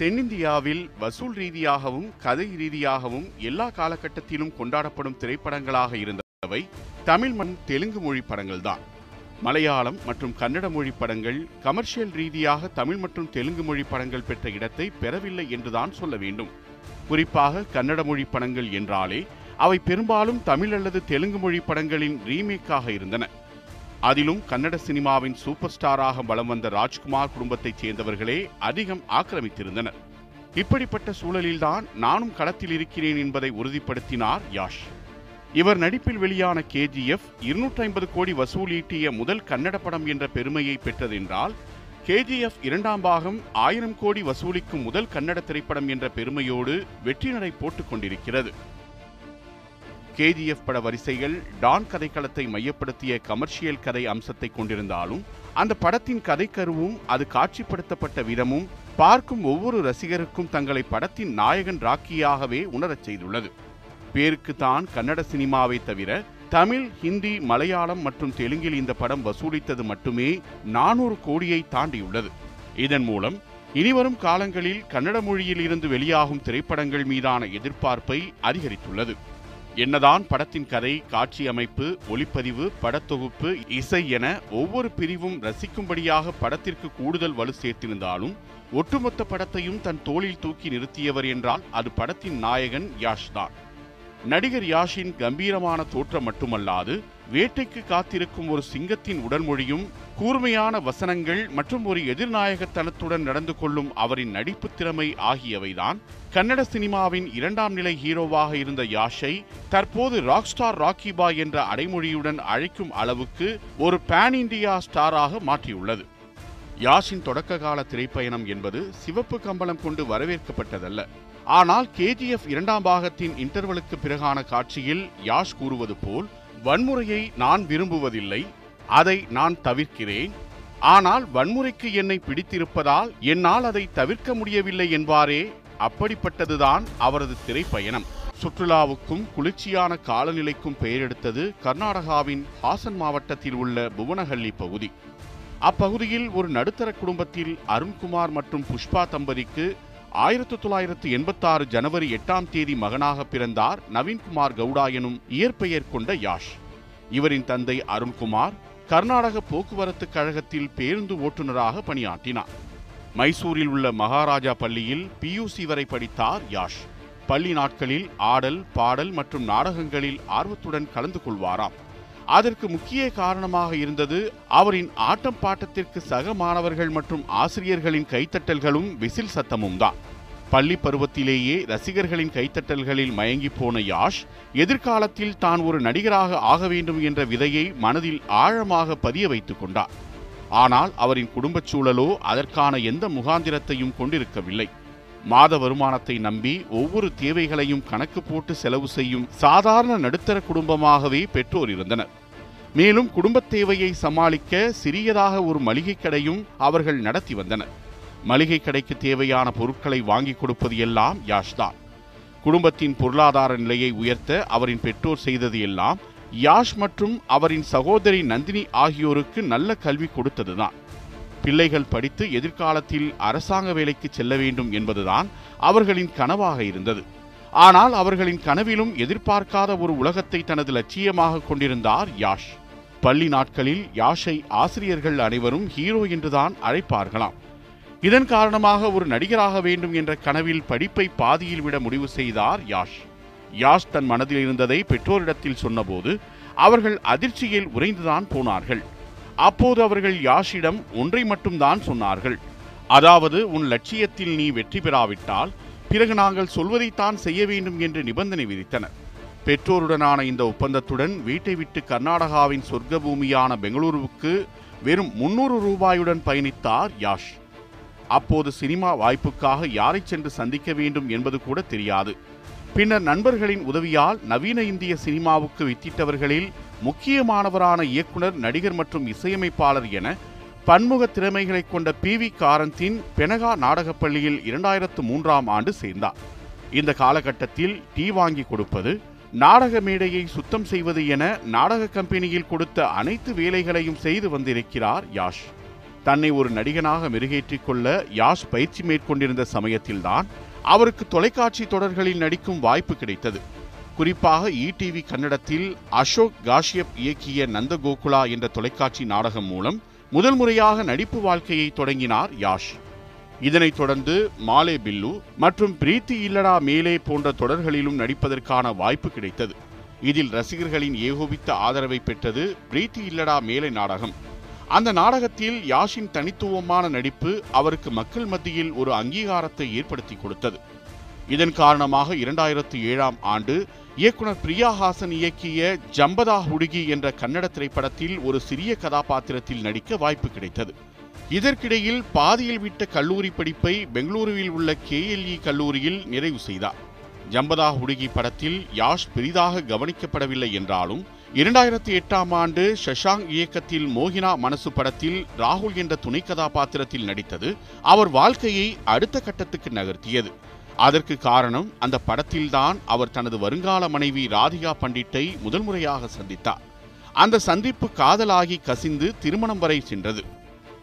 தென்னிந்தியாவில் வசூல் ரீதியாகவும் கதை ரீதியாகவும் எல்லா காலகட்டத்திலும் கொண்டாடப்படும் திரைப்படங்களாக இருந்தவை தமிழ் மண் தெலுங்கு மொழி படங்கள்தான் மலையாளம் மற்றும் கன்னட மொழி படங்கள் கமர்ஷியல் ரீதியாக தமிழ் மற்றும் தெலுங்கு மொழி படங்கள் பெற்ற இடத்தை பெறவில்லை என்றுதான் சொல்ல வேண்டும். குறிப்பாக கன்னட மொழி படங்கள் என்றாலே அவை பெரும்பாலும் தமிழ் அல்லது தெலுங்கு மொழி படங்களின் ரீமேக்காக இருந்தன. அதிலும் கன்னட சினிமாவின் சூப்பர் ஸ்டாராக வலம் வந்த ராஜ்குமார் குடும்பத்தைச் சேர்ந்தவர்களே அதிகம் ஆக்கிரமித்திருந்தனர். இப்படிப்பட்ட சூழலில்தான் நானும் களத்தில் இருக்கிறேன் என்பதை உறுதிப்படுத்தினார் யாஷ். இவர் நடிப்பில் வெளியான கேஜிஎஃப் இருநூற்றி ஐம்பது கோடி வசூலீட்டிய முதல் கன்னட படம் என்ற பெருமையை பெற்றதென்றால் கேஜிஎஃப் இரண்டாம் பாகம் ஆயிரம் கோடி வசூலிக்கும் முதல் கன்னட திரைப்படம் என்ற பெருமையோடு வெற்றி நடை போட்டுக் கொண்டிருக்கிறது. கேஜிஎஃப் பட வரிசைகள் டான் கதைக்களத்தை மையப்படுத்திய கமர்ஷியல் கதை அம்சத்தை கொண்டிருந்தாலும் அந்த படத்தின் கதைக்கருவும் அது காட்சிப்படுத்தப்பட்ட விதமும் பார்க்கும் ஒவ்வொரு ரசிகருக்கும் தங்களை படத்தின் நாயகன் ராக்கியாகவே உணரச் செய்துள்ளது. பேருக்கு தான் கன்னட சினிமாவை தவிர தமிழ் ஹிந்தி மலையாளம் மற்றும் தெலுங்கில் இந்த படம் வசூலித்தது மட்டுமே நானூறு கோடியை தாண்டியுள்ளது. இதன் மூலம் இனிவரும் காலங்களில் கன்னட மொழியில் இருந்து வெளியாகும் திரைப்படங்கள் மீதான எதிர்பார்ப்பை அதிகரித்துள்ளது. என்னதான் படத்தின் கதை காட்சி அமைப்பு ஒளிப்பதிவு படத்தொகுப்பு இசை என ஒவ்வொரு பிரிவும் ரசிக்கும்படியாக படத்திற்கு கூடுதல் வலு சேர்த்திருந்தாலும் ஒட்டுமொத்த படத்தையும் தன் தோளில் தூக்கி நிறுத்தியவர் என்றால் அது படத்தின் நாயகன் யாஷ் தான் நடிகர் யாஷின் கம்பீரமான தோற்றம் மட்டுமல்லாது வேட்டைக்கு காத்திருக்கும் ஒரு சிங்கத்தின் உடல்மொழியும் கூர்மையான வசனங்கள் மற்றும் ஒரு எதிர்நாயகத்தனத்துடன் நடந்து கொள்ளும் அவரின் நடிப்பு திறமை ஆகியவைதான் கன்னட சினிமாவின் இரண்டாம் நிலை ஹீரோவாக இருந்த யாஷை தற்போது ராக் ஸ்டார் ராக்கி பாய் என்ற அடைமொழியுடன் அழைக்கும் அளவுக்கு ஒரு பேன் இந்தியா ஸ்டாராக மாற்றியுள்ளது. யாஷின் தொடக்க கால திரைப்பயணம் என்பது சிவப்பு கம்பளம் கொண்டு வரவேற்கப்பட்டதல்ல. ஆனால் கேஜிஎஃப் இரண்டாம் பாகத்தின் இன்டர்வலுக்கு பிறகான காட்சியில் யாஷ் கூறுவது போல் வன்முறையை நான் விரும்புவதில்லை அதை நான் தவிர்க்கிறேன். ஆனால் வன்முறைக்கு என்னை பிடித்திருப்பதால் என்னால் அதை தவிர்க்க முடியவில்லை என்பாரே அப்படிப்பட்டதுதான் அவரது திரைப்பயணம். சுற்றுலாவுக்கும் குளிர்ச்சியான காலநிலைக்கும் பெயரெடுத்தது கர்நாடகாவின் ஹாசன் மாவட்டத்தில் உள்ள புவனஹள்ளி பகுதி. அப்பகுதியில் ஒரு நடுத்தர குடும்பத்தில் அருண்குமார் மற்றும் புஷ்பா தம்பதிக்கு ஆயிரத்தி தொள்ளாயிரத்து எண்பத்தாறு ஜனவரி எட்டாம் தேதி மகனாக பிறந்தார் நவீன்குமார் கவுடா எனும் இயற்பெயர் கொண்ட யாஷ். இவரின் தந்தை அருண்குமார் கர்நாடக போக்குவரத்து கழகத்தில் பேருந்து ஓட்டுநராக பணியாற்றினார். மைசூரில் உள்ள மகாராஜா பள்ளியில் பியூசி வரை படித்தார் யாஷ். பள்ளி நாட்களில் ஆடல் பாடல் மற்றும் நாடகங்களில் ஆர்வத்துடன் கலந்து கொள்வாராம். அதற்கு முக்கிய காரணமாக இருந்தது அவரின் ஆட்டம் பாட்டத்திற்கு சக மாணவர்கள் மற்றும் ஆசிரியர்களின் கைத்தட்டல்களும் விசில் சத்தமும் தான். பள்ளி பருவத்திலேயே ரசிகர்களின் கைத்தட்டல்களில் மயங்கி போன யாஷ் எதிர்காலத்தில் தான் ஒரு நடிகராக ஆக வேண்டும் என்ற விதையை மனதில் ஆழமாக பதிய வைத்துக் கொண்டார். ஆனால் அவரின் குடும்பச் சூழலோ அதற்கான எந்த முகாந்திரத்தையும் கொண்டிருக்கவில்லை. மாத வருமானத்தை நம்பி ஒவ்வொரு தேவைகளையும் கணக்கு போட்டு செலவு செய்யும் சாதாரண நடுத்தர குடும்பமாகவே பெற்றோர் இருந்தனர். மேலும் குடும்பத் தேவையை சமாளிக்க சிறியதாக ஒரு மளிகை கடையும் அவர்கள் நடத்தி வந்தனர். மளிகை கடைக்கு தேவையான பொருட்களை வாங்கி கொடுப்பது எல்லாம் யாஷ் தான் குடும்பத்தின் பொருளாதார நிலையை உயர்த்த அவரின் பெற்றோர் செய்தது எல்லாம் யாஷ் மற்றும் அவரின் சகோதரி நந்தினி ஆகியோருக்கு நல்ல கல்வி கொடுத்ததுதான். பிள்ளைகள் படித்து எதிர்காலத்தில் அரசாங்க வேலைக்கு செல்ல வேண்டும் என்பதுதான் அவர்களின் கனவாக இருந்தது. ஆனால் அவர்களின் கனவிலும் எதிர்பார்க்காத ஒரு உலகத்தை தனது லட்சியமாக கொண்டிருந்தார் யாஷ். பள்ளி நாட்களில் யாஷை ஆசிரியர்கள் அனைவரும் ஹீரோ என்றுதான் அழைப்பார்களாம். இதன் காரணமாக ஒரு நடிகராக வேண்டும் என்ற கனவில் படிப்பை பாதியில் விட முடிவு செய்தார் யாஷ். யாஷ் தன் மனதில் இருந்ததை பெற்றோரிடத்தில் சொன்னபோது அவர்கள் அதிர்ச்சியில் உறைந்துதான் போனார்கள். அப்போது அவர்கள் யாஷிடம் ஒன்றை மட்டும்தான் சொன்னார்கள். அதாவது உன் லட்சியத்தில் நீ வெற்றி பெறாவிட்டால் பிறகு நாங்கள் சொல்வதைத்தான் செய்ய வேண்டும் என்று நிபந்தனை விதித்தனர். பெற்றோருடனான இந்த ஒப்பந்தத்துடன் வீட்டை விட்டு கர்நாடகாவின் சொர்க்க பூமியான பெங்களூருவுக்கு வெறும் முன்னூறு ரூபாயுடன் பயணித்தார் யாஷ். அப்போது சினிமா வாய்ப்புக்காக யாரை சென்று சந்திக்க வேண்டும் என்பது கூட தெரியாது. பின்னர் நண்பர்களின் உதவியால் நவீன இந்திய சினிமாவுக்கு வித்திட்டவர்களில் முக்கியமானவரான இயக்குனர் நடிகர் மற்றும் இசையமைப்பாளர் என பன்முக திறமைகளை கொண்ட பி. வி. காரந்தின் பெனகா நாடகப்பள்ளியில் இரண்டாயிரத்து மூன்றாம் ஆண்டு சேர்ந்தார். இந்த காலகட்டத்தில் டீ வாங்கி கொடுப்பது நாடக மேடையை சுத்தம் செய்வது என நாடக கம்பெனியில் கொடுத்த அனைத்து வேலைகளையும் செய்து வந்திருக்கிறார் யாஷ். தன்னை ஒரு நடிகனாக மெருகேற்றிக் கொள்ள யாஷ் பயிற்சி மேற்கொண்டிருந்த சமயத்தில்தான் அவருக்கு தொலைக்காட்சி தொடர்களில் நடிக்கும் வாய்ப்பு கிடைத்தது. குறிப்பாக இடிவி கன்னடத்தில் அசோக் காஷ்யப் இயக்கிய நந்தகோகுலா என்ற தொலைக்காட்சி நாடகம் மூலம் முதல் முறையாக நடிப்பு வாழ்க்கையை தொடங்கினார் யாஷ். இதனைத் தொடர்ந்து மாலே பில்லு மற்றும் பிரீத்தி இல்லடா மேலே போன்ற தொடர்களிலும் நடிப்பதற்கான வாய்ப்பு கிடைத்தது. இதில் ரசிகர்களின் ஏகோபித்த ஆதரவை பெற்றது பிரீத்தி இல்லடா மேலே நாடகம். அந்த நாடகத்தில் யாஷின் தனித்துவமான நடிப்பு அவருக்கு மக்கள் மத்தியில் ஒரு அங்கீகாரத்தை ஏற்படுத்தி கொடுத்தது. இதன் காரணமாக இரண்டாயிரத்து ஏழாம் ஆண்டு இயக்குனர் பிரியா ஹாசன் இயக்கிய ஜம்பதா ஹுடுகி என்ற கன்னட திரைப்படத்தில் ஒரு சிறிய கதாபாத்திரத்தில் நடிக்க வாய்ப்பு கிடைத்தது. இதற்கிடையில் பாதியில் விட்ட கல்லூரி படிப்பை பெங்களூருவில் உள்ள கேஎல்இ கல்லூரியில் நிறைவு செய்தார். ஜம்பதா ஹுடுகி படத்தில் யாஷ் பெரிதாக கவனிக்கப்படவில்லை என்றாலும் இரண்டாயிரத்தி எட்டாம் ஆண்டு ஷஷாங் இயக்கத்தில் மோகினா மனசு படத்தில் ராகுல் என்ற துணை கதாபாத்திரத்தில் நடித்தது அவர் வாழ்க்கையை அடுத்த கட்டத்துக்கு நகர்த்தியது. அதற்கு காரணம் அந்த படத்தில்தான் அவர் தனது வருங்கால மனைவி ராதிகா பண்டிட்டை முதல் முறையாக சந்தித்தார். அந்த சந்திப்பு காதலாகி கசிந்து திருமணம் வரை சென்றது.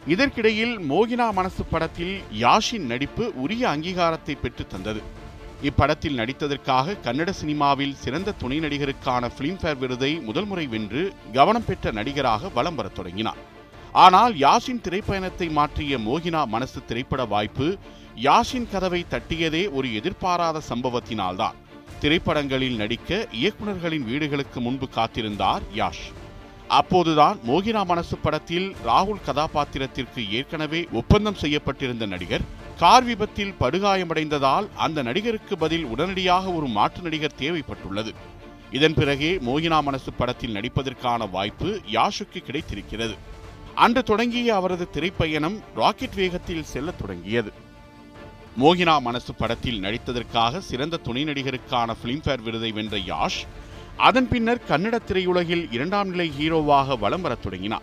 இதற்கிடையில் மோகினா மனசு படத்தில் யாஷின் நடிப்பு உரிய அங்கீகாரத்தை பெற்று தந்தது. இப்படத்தில் நடித்ததற்காக கன்னட சினிமாவில் சிறந்த துணை நடிகருக்கான பிலிம்பேர் விருதை முதல் முறை வென்று கவனம் பெற்ற நடிகராக வலம் வரத் தொடங்கினார். ஆனால் யாஷின் திரைப்பயணத்தை மாற்றிய மோகினா மனசு திரைப்பட வாய்ப்பு யாஷின் கதவை தட்டியதே ஒரு எதிர்பாராத சம்பவத்தினால்தான். திரைப்படங்களில் நடிக்க இயக்குனர்களின் வீடுகளுக்கு முன்பு காத்திருந்தார் யாஷ். அப்போதுதான் மோகினா மனசு படத்தில் ராகுல் கதாபாத்திரத்திற்கு ஏற்கனவே ஒப்பந்தம் செய்யப்பட்டிருந்த நடிகர் கார் விபத்தில் படுகாயமடைந்ததால் அந்த நடிகருக்கு பதில் உடனடியாக ஒரு மாற்று நடிகர் தேவைப்பட்டுள்ளது. இதன் பிறகே மோகினா மனசு படத்தில் நடிப்பதற்கான வாய்ப்பு யாஷுக்கு கிடைத்திருக்கிறது. அன்று தொடங்கிய அவரது திரைப்பயணம் ராக்கெட் வேகத்தில் செல்லத் தொடங்கியது. மோகினா மனசு படத்தில் நடித்ததற்காக சிறந்த துணை நடிகருக்கான பிலிம்பேர் விருதை வென்ற யாஷ் அதன் பின்னர் கன்னட திரையுலகில் இரண்டாம் நிலை ஹீரோவாக வலம் வரத் தொடங்கினார்.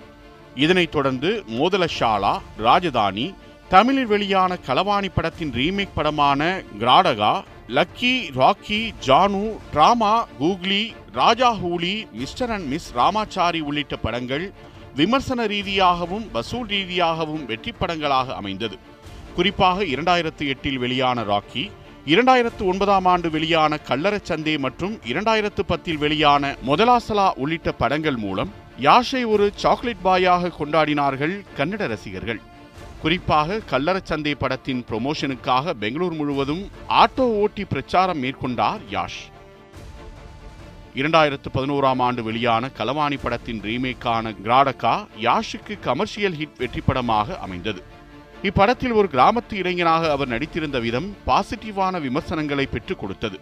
இதனைத் தொடர்ந்து மோதலஷாலா ராஜதானி தமிழில் வெளியான களவாணி படத்தின் ரீமேக் படமான Kirataka Lucky Rocky Jaanu Drama Googly Raja Huli Mr and Mrs Ramachari உள்ளிட்ட படங்கள் விமர்சன ரீதியாகவும் வசூல் ரீதியாகவும் வெற்றி படங்களாக அமைந்தது. குறிப்பாக இரண்டாயிரத்து எட்டில் வெளியான ராக்கி இரண்டாயிரத்து ஒன்பதாம் ஆண்டு வெளியான கல்லறச்சந்தே மற்றும் இரண்டாயிரத்து பத்தில் வெளியான முதலாசலா உள்ளிட்ட படங்கள் மூலம் யாஷை ஒரு சாக்லேட் பாயாக கொண்டாடினார்கள் கன்னட ரசிகர்கள். குறிப்பாக கல்லறச்சந்தை படத்தின் ப்ரொமோஷனுக்காக பெங்களூர் முழுவதும் ஆட்டோ ஓட்டி பிரச்சாரம் மேற்கொண்டார் யாஷ். இரண்டாயிரத்து பதினோராம் ஆண்டு வெளியான கலவாணி படத்தின் ரீமேக்கான கிராடகா யாஷுக்கு கமர்ஷியல் ஹிட் வெற்றி படமாக அமைந்தது. இப்படத்தில் ஒரு கிராமத்து இளைஞனாக அவர் நடித்திருந்த விதம் பாசிட்டிவான விமர்சனங்களை பெற்றுக் கொடுத்தது.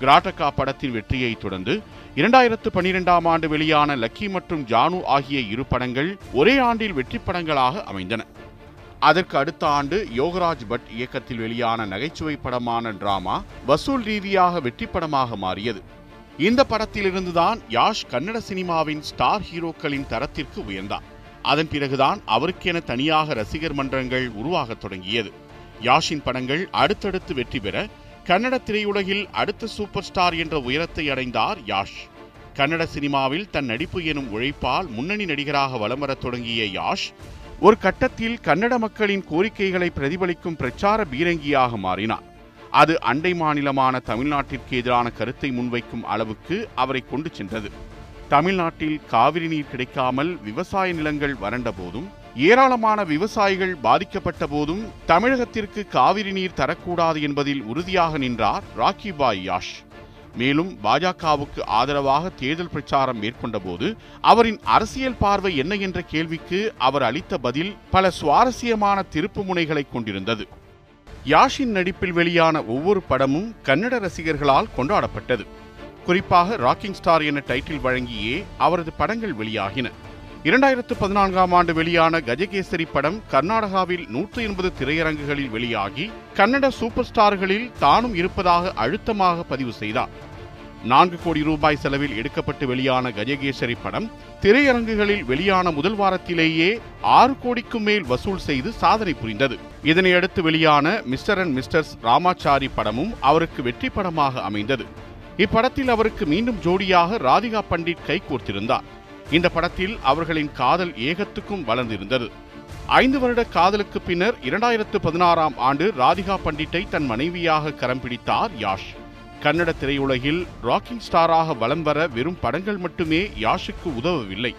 கிராட்டகா படத்தின் வெற்றியை தொடர்ந்து இரண்டாயிரத்து பனிரெண்டாம் ஆண்டு வெளியான லக்கி மற்றும் ஜானு ஆகிய இரு படங்கள் ஒரே ஆண்டில் வெற்றி படங்களாக அமைந்தன. அதற்கு அடுத்த ஆண்டு யோகராஜ் பட் இயக்கத்தில் வெளியான நகைச்சுவை படமான டிராமா வசூல் ரீதியாக வெற்றி படமாக மாறியது. இந்த படத்திலிருந்துதான் யாஷ் கன்னட சினிமாவின் ஸ்டார் ஹீரோக்களின் தரத்திற்கு உயர்ந்தார் அதன் பிறகுதான் அவருக்கென தனியாக ரசிகர் மன்றங்கள் உருவாகத் தொடங்கியது. யாஷின் படங்கள் அடுத்தடுத்து வெற்றி பெற கன்னட திரையுலகில் அடுத்த சூப்பர் ஸ்டார் என்ற உயரத்தை அடைந்தார் யாஷ். கன்னட சினிமாவில் தன் நடிப்பு எனும் உழைப்பால் முன்னணி நடிகராக வலம் வரத் தொடங்கிய யாஷ் ஒரு கட்டத்தில் கன்னட மக்களின் கோரிக்கைகளை பிரதிபலிக்கும் பிரச்சார பீரங்கியாக மாறினார். அது அண்டை மாநிலமான தமிழ்நாட்டிற்கு எதிரான கருத்தை முன்வைக்கும் அளவுக்கு அவரை கொண்டு சென்றது. தமிழ்நாட்டில் காவிரி நீர் கிடைக்காமல் விவசாய நிலங்கள் வறண்ட போதும் ஏராளமான விவசாயிகள் பாதிக்கப்பட்ட போதும் தமிழகத்திற்கு காவிரி நீர் தரக்கூடாது என்பதில் உறுதியாக நின்றார் ராக்கி பாய் யாஷ். மேலும் பாஜகவுக்கு ஆதரவாக தேர்தல் பிரச்சாரம் மேற்கொண்டபோது அவரின் அரசியல் பார்வை என்ன என்ற கேள்விக்கு அவர் அளித்த பதில் பல சுவாரஸ்யமான திருப்பு முனைகளை கொண்டிருந்தது. யாஷின் நடிப்பில் வெளியான ஒவ்வொரு படமும் கன்னட ரசிகர்களால் கொண்டாடப்பட்டது. குறிப்பாக ராக்கிங் ஸ்டார் என டைட்டில் வழங்கியே அவரது படங்கள் வெளியாகின. இரண்டாயிரத்து பதினான்காம் ஆண்டு வெளியான கஜகேசரி படம் கர்நாடகாவில் நூற்றி எண்பது திரையரங்குகளில் வெளியாகி கன்னட சூப்பர் ஸ்டார்களில் தானும் இருப்பதாக அழுத்தமாக பதிவு செய்தார். நான்கு கோடி ரூபாய் செலவில் எடுக்கப்பட்டு வெளியான கஜகேசரி படம் திரையரங்குகளில் வெளியான முதல் வாரத்திலேயே ஆறு கோடிக்கும் மேல் வசூல் செய்து சாதனை புரிந்தது. இதனையடுத்து வெளியான மிஸ்டர் அண்ட் மிஸ்டர்ஸ் ராமாச்சாரி படமும் அவருக்கு வெற்றி படமாக அமைந்தது. இப்படத்தில் அவருக்கு மீண்டும் ஜோடியாக ராதிகா பண்டிட் கைகோர்த்திருந்தார் இந்த படத்தில் அவர்களின் காதல் ஏகத்துக்கும் வளர்ந்திருந்தது. ஐந்து வருட காதலுக்கு பின்னர் இரண்டாயிரத்து பதினாறாம் ஆண்டு ராதிகா பண்டிட்டை தன் மனைவியாக கரம் பிடித்தார் யாஷ். கன்னட திரையுலகில் ராக்கிங் ஸ்டாராக வலம் வர வெறும் படங்கள் மட்டுமே யாஷுக்கு உதவவில்லை.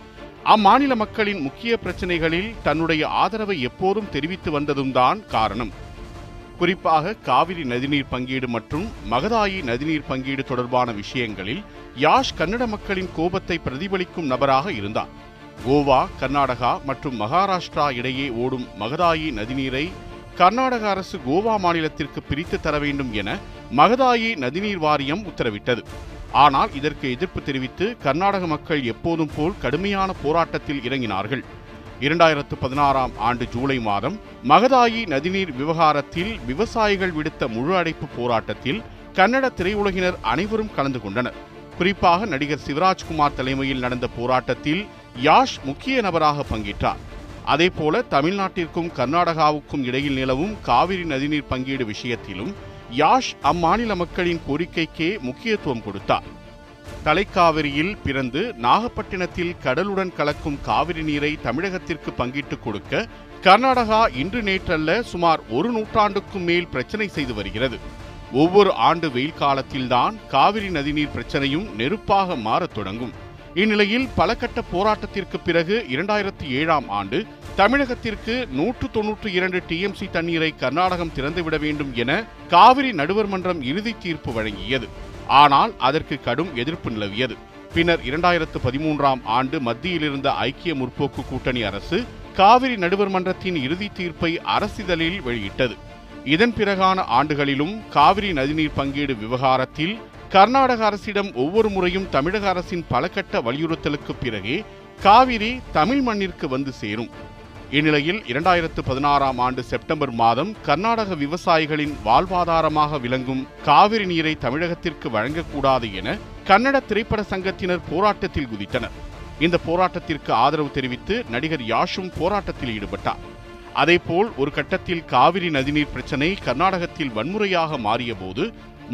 அம்மாநில மக்களின் முக்கிய பிரச்சனைகளில் தன்னுடைய ஆதரவை எப்போதும் தெரிவித்து வந்ததும் தான் காரணம். குறிப்பாக காவிரி நதிநீர் பங்கீடு மற்றும் மகதாயி நதிநீர் பங்கீடு தொடர்பான விஷயங்களில் யாஷ் கன்னட மக்களின் கோபத்தை பிரதிபலிக்கும் நபராக இருந்தார். கோவா கர்நாடகா மற்றும் மகாராஷ்டிரா இடையே ஓடும் மகதாயி நதிநீரை கர்நாடக அரசு கோவா மாநிலத்திற்கு பிரித்து தர வேண்டும் என மகதாயி நதிநீர் வாரியம் உத்தரவிட்டது. ஆனால் இதற்கு எதிர்ப்பு தெரிவித்து கர்நாடக மக்கள் எப்போதும் போல் கடுமையான போராட்டத்தில் இறங்கினார்கள். இரண்டாயிரத்து பதினாறாம் ஆண்டு ஜூலை மாதம் மகதாயி நதிநீர் விவகாரத்தில் விவசாயிகள் விடுத்த முழு அடைப்பு போராட்டத்தில் கன்னட திரையுலகினர் அனைவரும் கலந்து கொண்டனர். குறிப்பாக நடிகர் சிவராஜ்குமார் தலைமையில் நடந்த போராட்டத்தில் யாஷ் முக்கிய நபராக பங்கேற்றார். அதேபோல தமிழ்நாட்டிற்கும் கர்நாடகாவுக்கும் இடையில் நிலவும் காவிரி நதிநீர் பங்கீடு விஷயத்திலும் யாஷ் அம்மாநில மக்களின் கோரிக்கைக்கே முக்கியத்துவம் கொடுத்தார். தலைக்காவிரியில் பிறந்து நாகப்பட்டினத்தில் கடலுடன் கலக்கும் காவிரி நீரை தமிழகத்திற்கு பங்கிட்டுக் கொடுக்க கர்நாடகா இன்று நேற்றல்ல சுமார் ஒரு நூற்றாண்டுக்கும் மேல் பிரச்சனை செய்து வருகிறது. ஒவ்வொரு ஆண்டு வெயில் காலத்தில்தான் காவிரி நதிநீர் பிரச்சனையும் நெருப்பாக மாறத் தொடங்கும். இந்நிலையில் பல கட்ட போராட்டத்திற்கு பிறகு இரண்டாயிரத்தி ஏழாம் ஆண்டு தமிழகத்திற்கு நூற்று தொன்னூற்று இரண்டு டிஎம்சி தண்ணீரை கர்நாடகம் திறந்துவிட வேண்டும் என காவிரி நடுவர் மன்றம் இறுதி தீர்ப்பு வழங்கியது. ஆனால் அதற்கு கடும் எதிர்ப்பு நிலவியது. பின்னர் இரண்டாயிரத்து பதிமூன்றாம் ஆண்டு மத்தியில் இருந்த ஐக்கிய முற்போக்கு கூட்டணி அரசு காவிரி நடுவர் மன்றத்தின் இறுதி தீர்ப்பை அரசிதழில் வெளியிட்டது. இதன் பிறகான ஆண்டுகளிலும் காவிரி நதிநீர் பங்கீடு விவகாரத்தில் கர்நாடக அரசிடம் ஒவ்வொரு முறையும் தமிழக அரசின் பல கட்ட வலியுறுத்தலுக்கு பிறகே காவிரி தமிழ் மண்ணிற்கு வந்து சேரும். இந்நிலையில் இரண்டாயிரத்து பதினாறாம் ஆண்டு செப்டம்பர் மாதம் கர்நாடக விவசாயிகளின் வாழ்வாதாரமாக விளங்கும் காவிரி நீரை தமிழகத்திற்கு வழங்கக்கூடாது என கன்னட திரைப்பட சங்கத்தினர் போராட்டத்தில் குதித்தனர். இந்த போராட்டத்திற்கு ஆதரவு தெரிவித்து நடிகர் யாஷும் போராட்டத்தில் ஈடுபட்டார். அதேபோல் ஒரு கட்டத்தில் காவிரி நதிநீர் பிரச்சினை கர்நாடகத்தில் வன்முறையாக மாறியபோது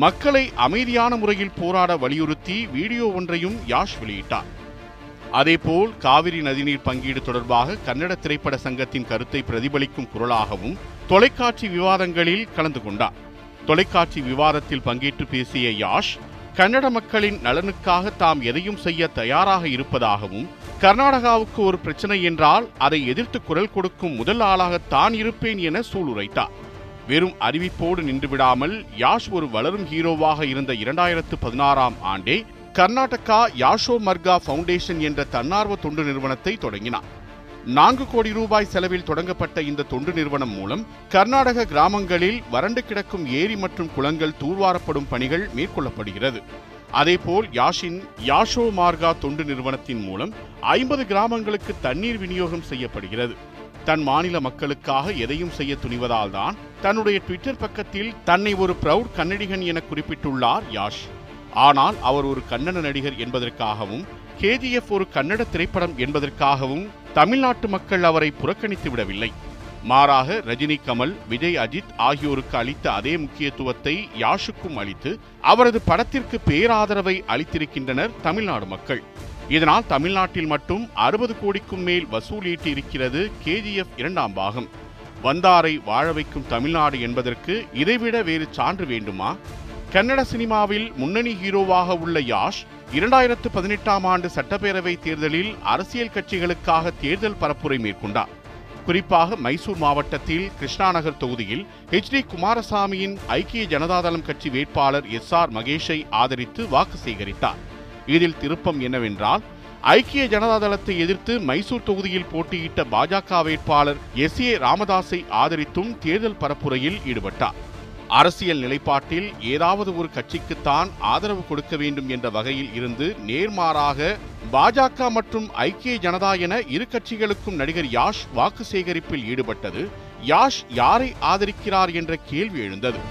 மக்களை அமைதியான முறையில் போராட வலியுறுத்தி வீடியோ ஒன்றையும் யாஷ் வெளியிட்டார். அதேபோல் காவிரி நதிநீர் பங்கீடு தொடர்பாக கன்னட திரைப்பட சங்கத்தின் கருத்தை பிரதிபலிக்கும் குரலாகவும் தொலைக்காட்சி விவாதங்களில் கலந்து கொண்டார். தொலைக்காட்சி விவாதத்தில் பங்கேற்று பேசிய யாஷ் கன்னட மக்களின் நலனுக்காக தாம் எதையும் செய்ய தயாராக இருப்பதாகவும் கர்நாடகாவுக்கு ஒரு பிரச்சனை என்றால் அதை எதிர்த்து குரல் கொடுக்கும் முதல் ஆளாக தான் இருப்பேன் என சூளுரைத்தார். வெறும் அறிவிப்போடு நின்றுவிடாமல் யாஷ் ஒரு வளரும் ஹீரோவாக இருந்த இரண்டாயிரத்து பதினாறாம் ஆண்டே கர்நாடகா யாஷோ மர்கா ஃபவுண்டேஷன் என்ற தன்னார்வ தொண்டு நிறுவனத்தை தொடங்கினார். நான்கு கோடி ரூபாய் செலவில் தொடங்கப்பட்ட இந்த தொண்டு நிறுவனம் மூலம் கர்நாடக கிராமங்களில் வறண்டு கிடக்கும் ஏரி மற்றும் குளங்கள் தூர்வாரப்படும் பணிகள் மேற்கொள்ளப்படுகிறது. அதேபோல் யாஷின் யாஷோ மார்கா தொண்டு நிறுவனத்தின் மூலம் ஐம்பது கிராமங்களுக்கு தண்ணீர் விநியோகம் செய்யப்படுகிறது. தன் மாநில மக்களுக்காக எதையும் செய்ய துணிவதால் தான் தன்னுடைய ட்விட்டர் பக்கத்தில் தன்னை ஒரு ப்ரௌட் கன்னடிகன் என குறிப்பிட்டுள்ளார் யாஷ். ஆனால் அவர் ஒரு கன்னட நடிகர் என்பதற்காகவும் கேஜிஎஃப் ஒரு கன்னட திரைப்படம் என்பதற்காகவும் தமிழ்நாட்டு மக்கள் அவரை புறக்கணித்து விடவில்லை. மாறாக ரஜினி கமல் விஜய் அஜித் ஆகியோருக்கு அளித்த அதே முக்கியத்துவத்தை யாஷுக்கும் அளித்து அவரது படத்திற்கு பேராதரவை அளித்திருக்கின்றனர் தமிழ்நாடு மக்கள். இதனால் தமிழ்நாட்டில் மட்டும் அறுபது கோடிக்கும் மேல் வசூலீட்டு இருக்கிறது கேஜிஎஃப் இரண்டாம் பாகம். வந்தாரை வாழ வைக்கும் தமிழ்நாடு என்பதற்கு இதைவிட வேறு சான்று வேண்டுமா? கன்னட சினிமாவில் முன்னணி ஹீரோவாக உள்ள யாஷ் இரண்டாயிரத்து பதினெட்டாம் ஆண்டு சட்டப்பேரவை தேர்தலில் அரசியல் கட்சிகளுக்காக தேர்தல் பரப்புரை மேற்கொண்டார். குறிப்பாக மைசூர் மாவட்டத்தில் கிருஷ்ணாநகர் தொகுதியில் எச் டி குமாரசாமியின் ஐக்கிய ஜனதாதளம் கட்சி வேட்பாளர் எஸ் ஆர் மகேஷை ஆதரித்து வாக்கு சேகரித்தார். இதில் திருப்பம் என்னவென்றால் ஐக்கிய ஜனதாதளத்தை எதிர்த்து மைசூர் தொகுதியில் போட்டியிட்ட பாஜக வேட்பாளர் எஸ் ஏ ராமதாஸை ஆதரித்தும் தேர்தல் பரப்புரையில் ஈடுபட்டார். அரசியல் நிலைப்பாட்டில் ஏதாவது ஒரு கட்சிக்குத்தான் ஆதரவு கொடுக்க வேண்டும் என்ற வகையில் இருந்து நேர்மாறாக பாஜக மற்றும் ஐக்கிய ஜனதா என இரு கட்சிகளுக்கும் நடிகர் யாஷ் வாக்கு சேகரிப்பில் ஈடுபட்டது. யாஷ் யாரை ஆதரிக்கிறார் என்ற கேள்வி எழுந்தது.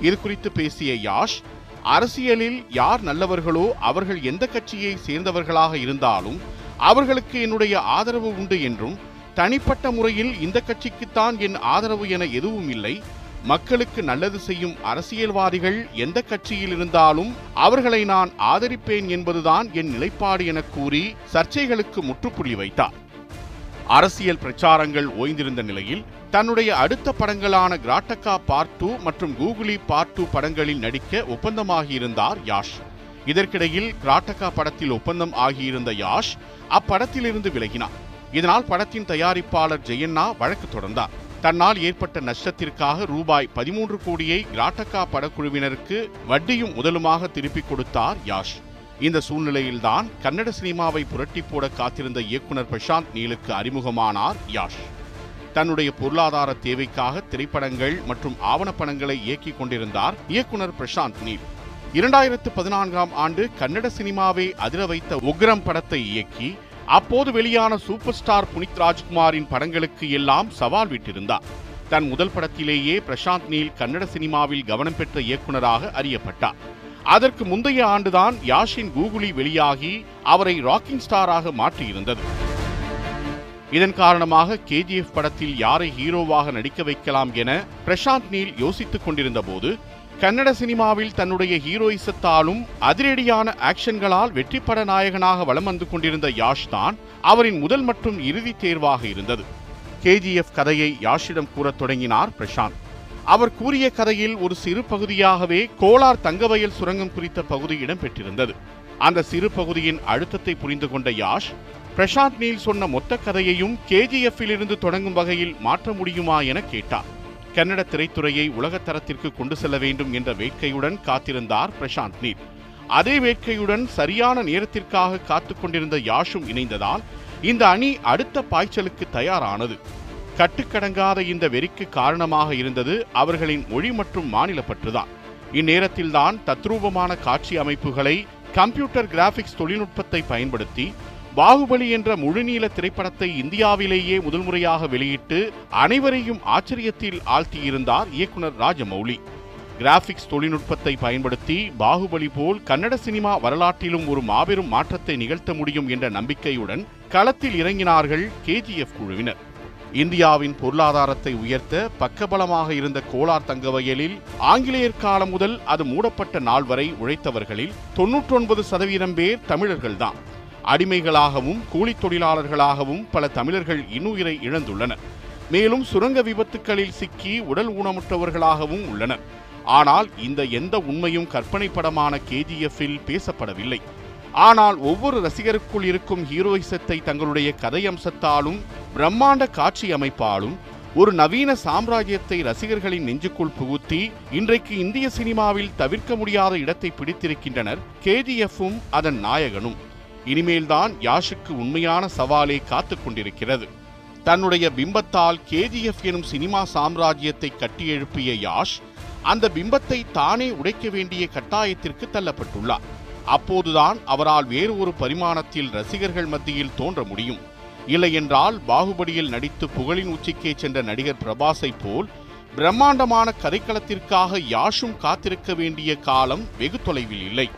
இது குறித்து பேசிய யாஷ் அரசியலில் யார் நல்லவர்களோ அவர்கள் எந்த கட்சியை சேர்ந்தவர்களாக இருந்தாலும் அவர்களுக்கு என்னுடைய ஆதரவு உண்டு என்றும் தனிப்பட்ட முறையில் இந்த கட்சிக்குத்தான் என் ஆதரவு என எதுவும் இல்லை. மக்களுக்கு நல்லது செய்யும் அரசியல்வாதிகள் எந்த கட்சியில் இருந்தாலும் அவர்களை நான் ஆதரிப்பேன் என்பதுதான் என் நிலைப்பாடு என கூறி சர்ச்சைகளுக்கு முற்றுப்புள்ளி வைத்தார். அரசியல் பிரச்சாரங்கள் ஓய்ந்திருந்த நிலையில் தன்னுடைய அடுத்த படங்களான கிராட்டக்கா பார்ட் டூ மற்றும் கூகுளி பார்ட் டூ படங்களில் நடிக்க ஒப்பந்தமாகியிருந்தார் யாஷ். இதற்கிடையில் கிராட்டக்கா படத்தில் ஒப்பந்தம் ஆகியிருந்த யாஷ் அப்படத்திலிருந்து விலகினார். இதனால் படத்தின் தயாரிப்பாளர் ஜெயண்ணா வழக்கு தொடர்ந்தார். தன்னால் ஏற்பட்ட நஷ்டத்திற்காக ரூபாய் பதிமூன்று கோடியை கிராட்டக்கா படக்குழுவினருக்கு வட்டியும் முதலுமாக திருப்பிக் கொடுத்தார் யாஷ். இந்த சூழ்நிலையில்தான் கன்னட சினிமாவை புரட்டி போட காத்திருந்த இயக்குனர் பிரசாந்த் நீலுக்கு அறிமுகமானார் யாஷ். தன்னுடைய பொருளாதார தேவைக்காக திரைப்படங்கள் மற்றும் ஆவணப்படங்களை இயக்கிக் கொண்டிருந்தார் இயக்குனர் பிரசாந்த் நீல். இரண்டாயிரத்து பதினான்காம் ஆண்டு கன்னட சினிமாவை அதிர வைத்த உக்ரம் படத்தை இயக்கி அப்போது வெளியான சூப்பர் ஸ்டார் புனித் ராஜ்குமாரின் படங்களுக்கு எல்லாம் சவால் விட்டிருந்தார். தன் முதல் படத்திலேயே பிரசாந்த் நீல் கன்னட சினிமாவில் கவனம் பெற்ற இயக்குனராக அறியப்பட்டார். அதற்கு முந்தைய ஆண்டுதான் யாஷின் கூகுளி வெளியாகி அவரை ராக்கிங் ஸ்டாராக மாற்றியிருந்தது. இதன் காரணமாக கேஜிஎஃப் படத்தில் யாரை ஹீரோவாக நடிக்க வைக்கலாம் என பிரசாந்த் நீல் யோசித்துக் கொண்டிருந்த போது கன்னட சினிமாவில் தன்னுடைய ஹீரோயிசத்தாலும் அதிரடியான ஆக்ஷன்களால் வெற்றிப்பட நாயகனாக வலம் வந்து கொண்டிருந்த யாஷ் தான் அவரின் முதல் மற்றும் இறுதி தேர்வாக இருந்தது. கேஜிஎஃப் கதையை யாஷிடம் கூறத் தொடங்கினார் பிரசாந்த். அவர் கூறிய கதையில் ஒரு சிறு பகுதியாகவே கோலார் தங்கவயல் சுரங்கம் குறித்த பகுதி இடம்பெற்றிருந்தது. அந்த சிறு பகுதியின் அழுத்தத்தை புரிந்து கொண்ட யாஷ் பிரசாந்த் நீல் சொன்ன மொத்த கதையையும் கேஜிஎஃப்பிலிருந்து தொடங்கும் வகையில் மாற்ற முடியுமா என கேட்டார். கன்னட திரைத்துறையை உலகத்தரத்திற்கு கொண்டு செல்ல வேண்டும் என்ற வேட்கையுடன் காத்திருந்தார் பிரசாந்த் நீர். அதே வேட்கையுடன் சரியான நேரத்திற்காக காத்து கொண்டிருந்த யாஷும் இணைந்ததால் இந்த அணி அடுத்த பாய்ச்சலுக்கு தயாரானது. கட்டுக்கடங்காத இந்த வெறிக்கு காரணமாக இருந்தது அவர்களின் மொழி மற்றும் மாநில பற்றுதான் இந்நேரத்தில்தான் தத்ரூபமான காட்சி அமைப்புகளை கம்ப்யூட்டர் கிராபிக்ஸ் தொழில்நுட்பத்தை பயன்படுத்தி பாகுபலி என்ற முழுநீள திரைப்படத்தை இந்தியாவிலேயே முதல் முறையாக வெளியிட்டு அனைவரையும் ஆச்சரியத்தில் ஆழ்த்தியிருந்தார் இயக்குனர் ராஜமௌலி. கிராபிக்ஸ் தொழில்நுட்பத்தை பயன்படுத்தி பாகுபலி போல் கன்னட சினிமா வரலாற்றிலும் ஒரு மாபெரும் மாற்றத்தை நிகழ்த்த முடியும் என்ற நம்பிக்கையுடன் களத்தில் இறங்கினார்கள் கேஜிஎஃப் குழுவினர். இந்தியாவின் பொருளாதாரத்தை உயர்த்த பக்கபலமாக இருந்த கோலார் தங்கவயலில் ஆங்கிலேயர் காலம் முதல் அது மூடப்பட்ட நாள் வரை உழைத்தவர்களில் தொன்னூற்றொன்பது சதவீதம் பேர் தமிழர்கள்தான். அடிமைகளாகவும் கூலித் தொழிலாளர்களாகவும் பல தமிழர்கள் இன்னுயிரை இழந்துள்ளனர். மேலும் சுரங்க விபத்துக்களில் சிக்கி உடல் ஊனமுற்றவர்களாகவும் உள்ளனர். ஆனால் இந்த எந்த உண்மையும் கற்பனை படமான கேஜிஎஃப்பில் பேசப்படவில்லை. ஆனால் ஒவ்வொரு ரசிகருக்குள் இருக்கும் ஹீரோயிசத்தை தங்களுடைய கதையம்சத்தாலும் பிரம்மாண்ட காட்சி அமைப்பாலும் ஒரு நவீன சாம்ராஜ்யத்தை ரசிகர்களின் நெஞ்சுக்குள் புகுத்தி இன்றைக்கு இந்திய சினிமாவில் தவிர்க்க முடியாத இடத்தை பிடித்திருக்கின்றனர் கேஜிஎஃப்பும் அதன் நாயகனும். இனிமேல்தான் யாஷுக்கு உண்மையான சவாலே காத்து கொண்டிருக்கிறது. தன்னுடைய பிம்பத்தால் கேஜிஎஃப் எனும் சினிமா சாம்ராஜ்யத்தை கட்டியெழுப்பிய யாஷ் அந்த பிம்பத்தை தானே உடைக்க வேண்டிய கட்டாயத்திற்கு தள்ளப்பட்டுள்ளார். அப்போதுதான் அவரால் வேறு ஒரு பரிமாணத்தில் ரசிகர்கள் மத்தியில் தோன்ற முடியும். இல்லையென்றால் பாகுபலியில் நடித்து புகழின் உச்சிக்கே சென்ற நடிகர் பிரபாஸை போல் பிரம்மாண்டமான கதைக்களத்திற்காக யாஷும் காத்திருக்க வேண்டிய காலம் வெகு தொலைவில் இல்லை.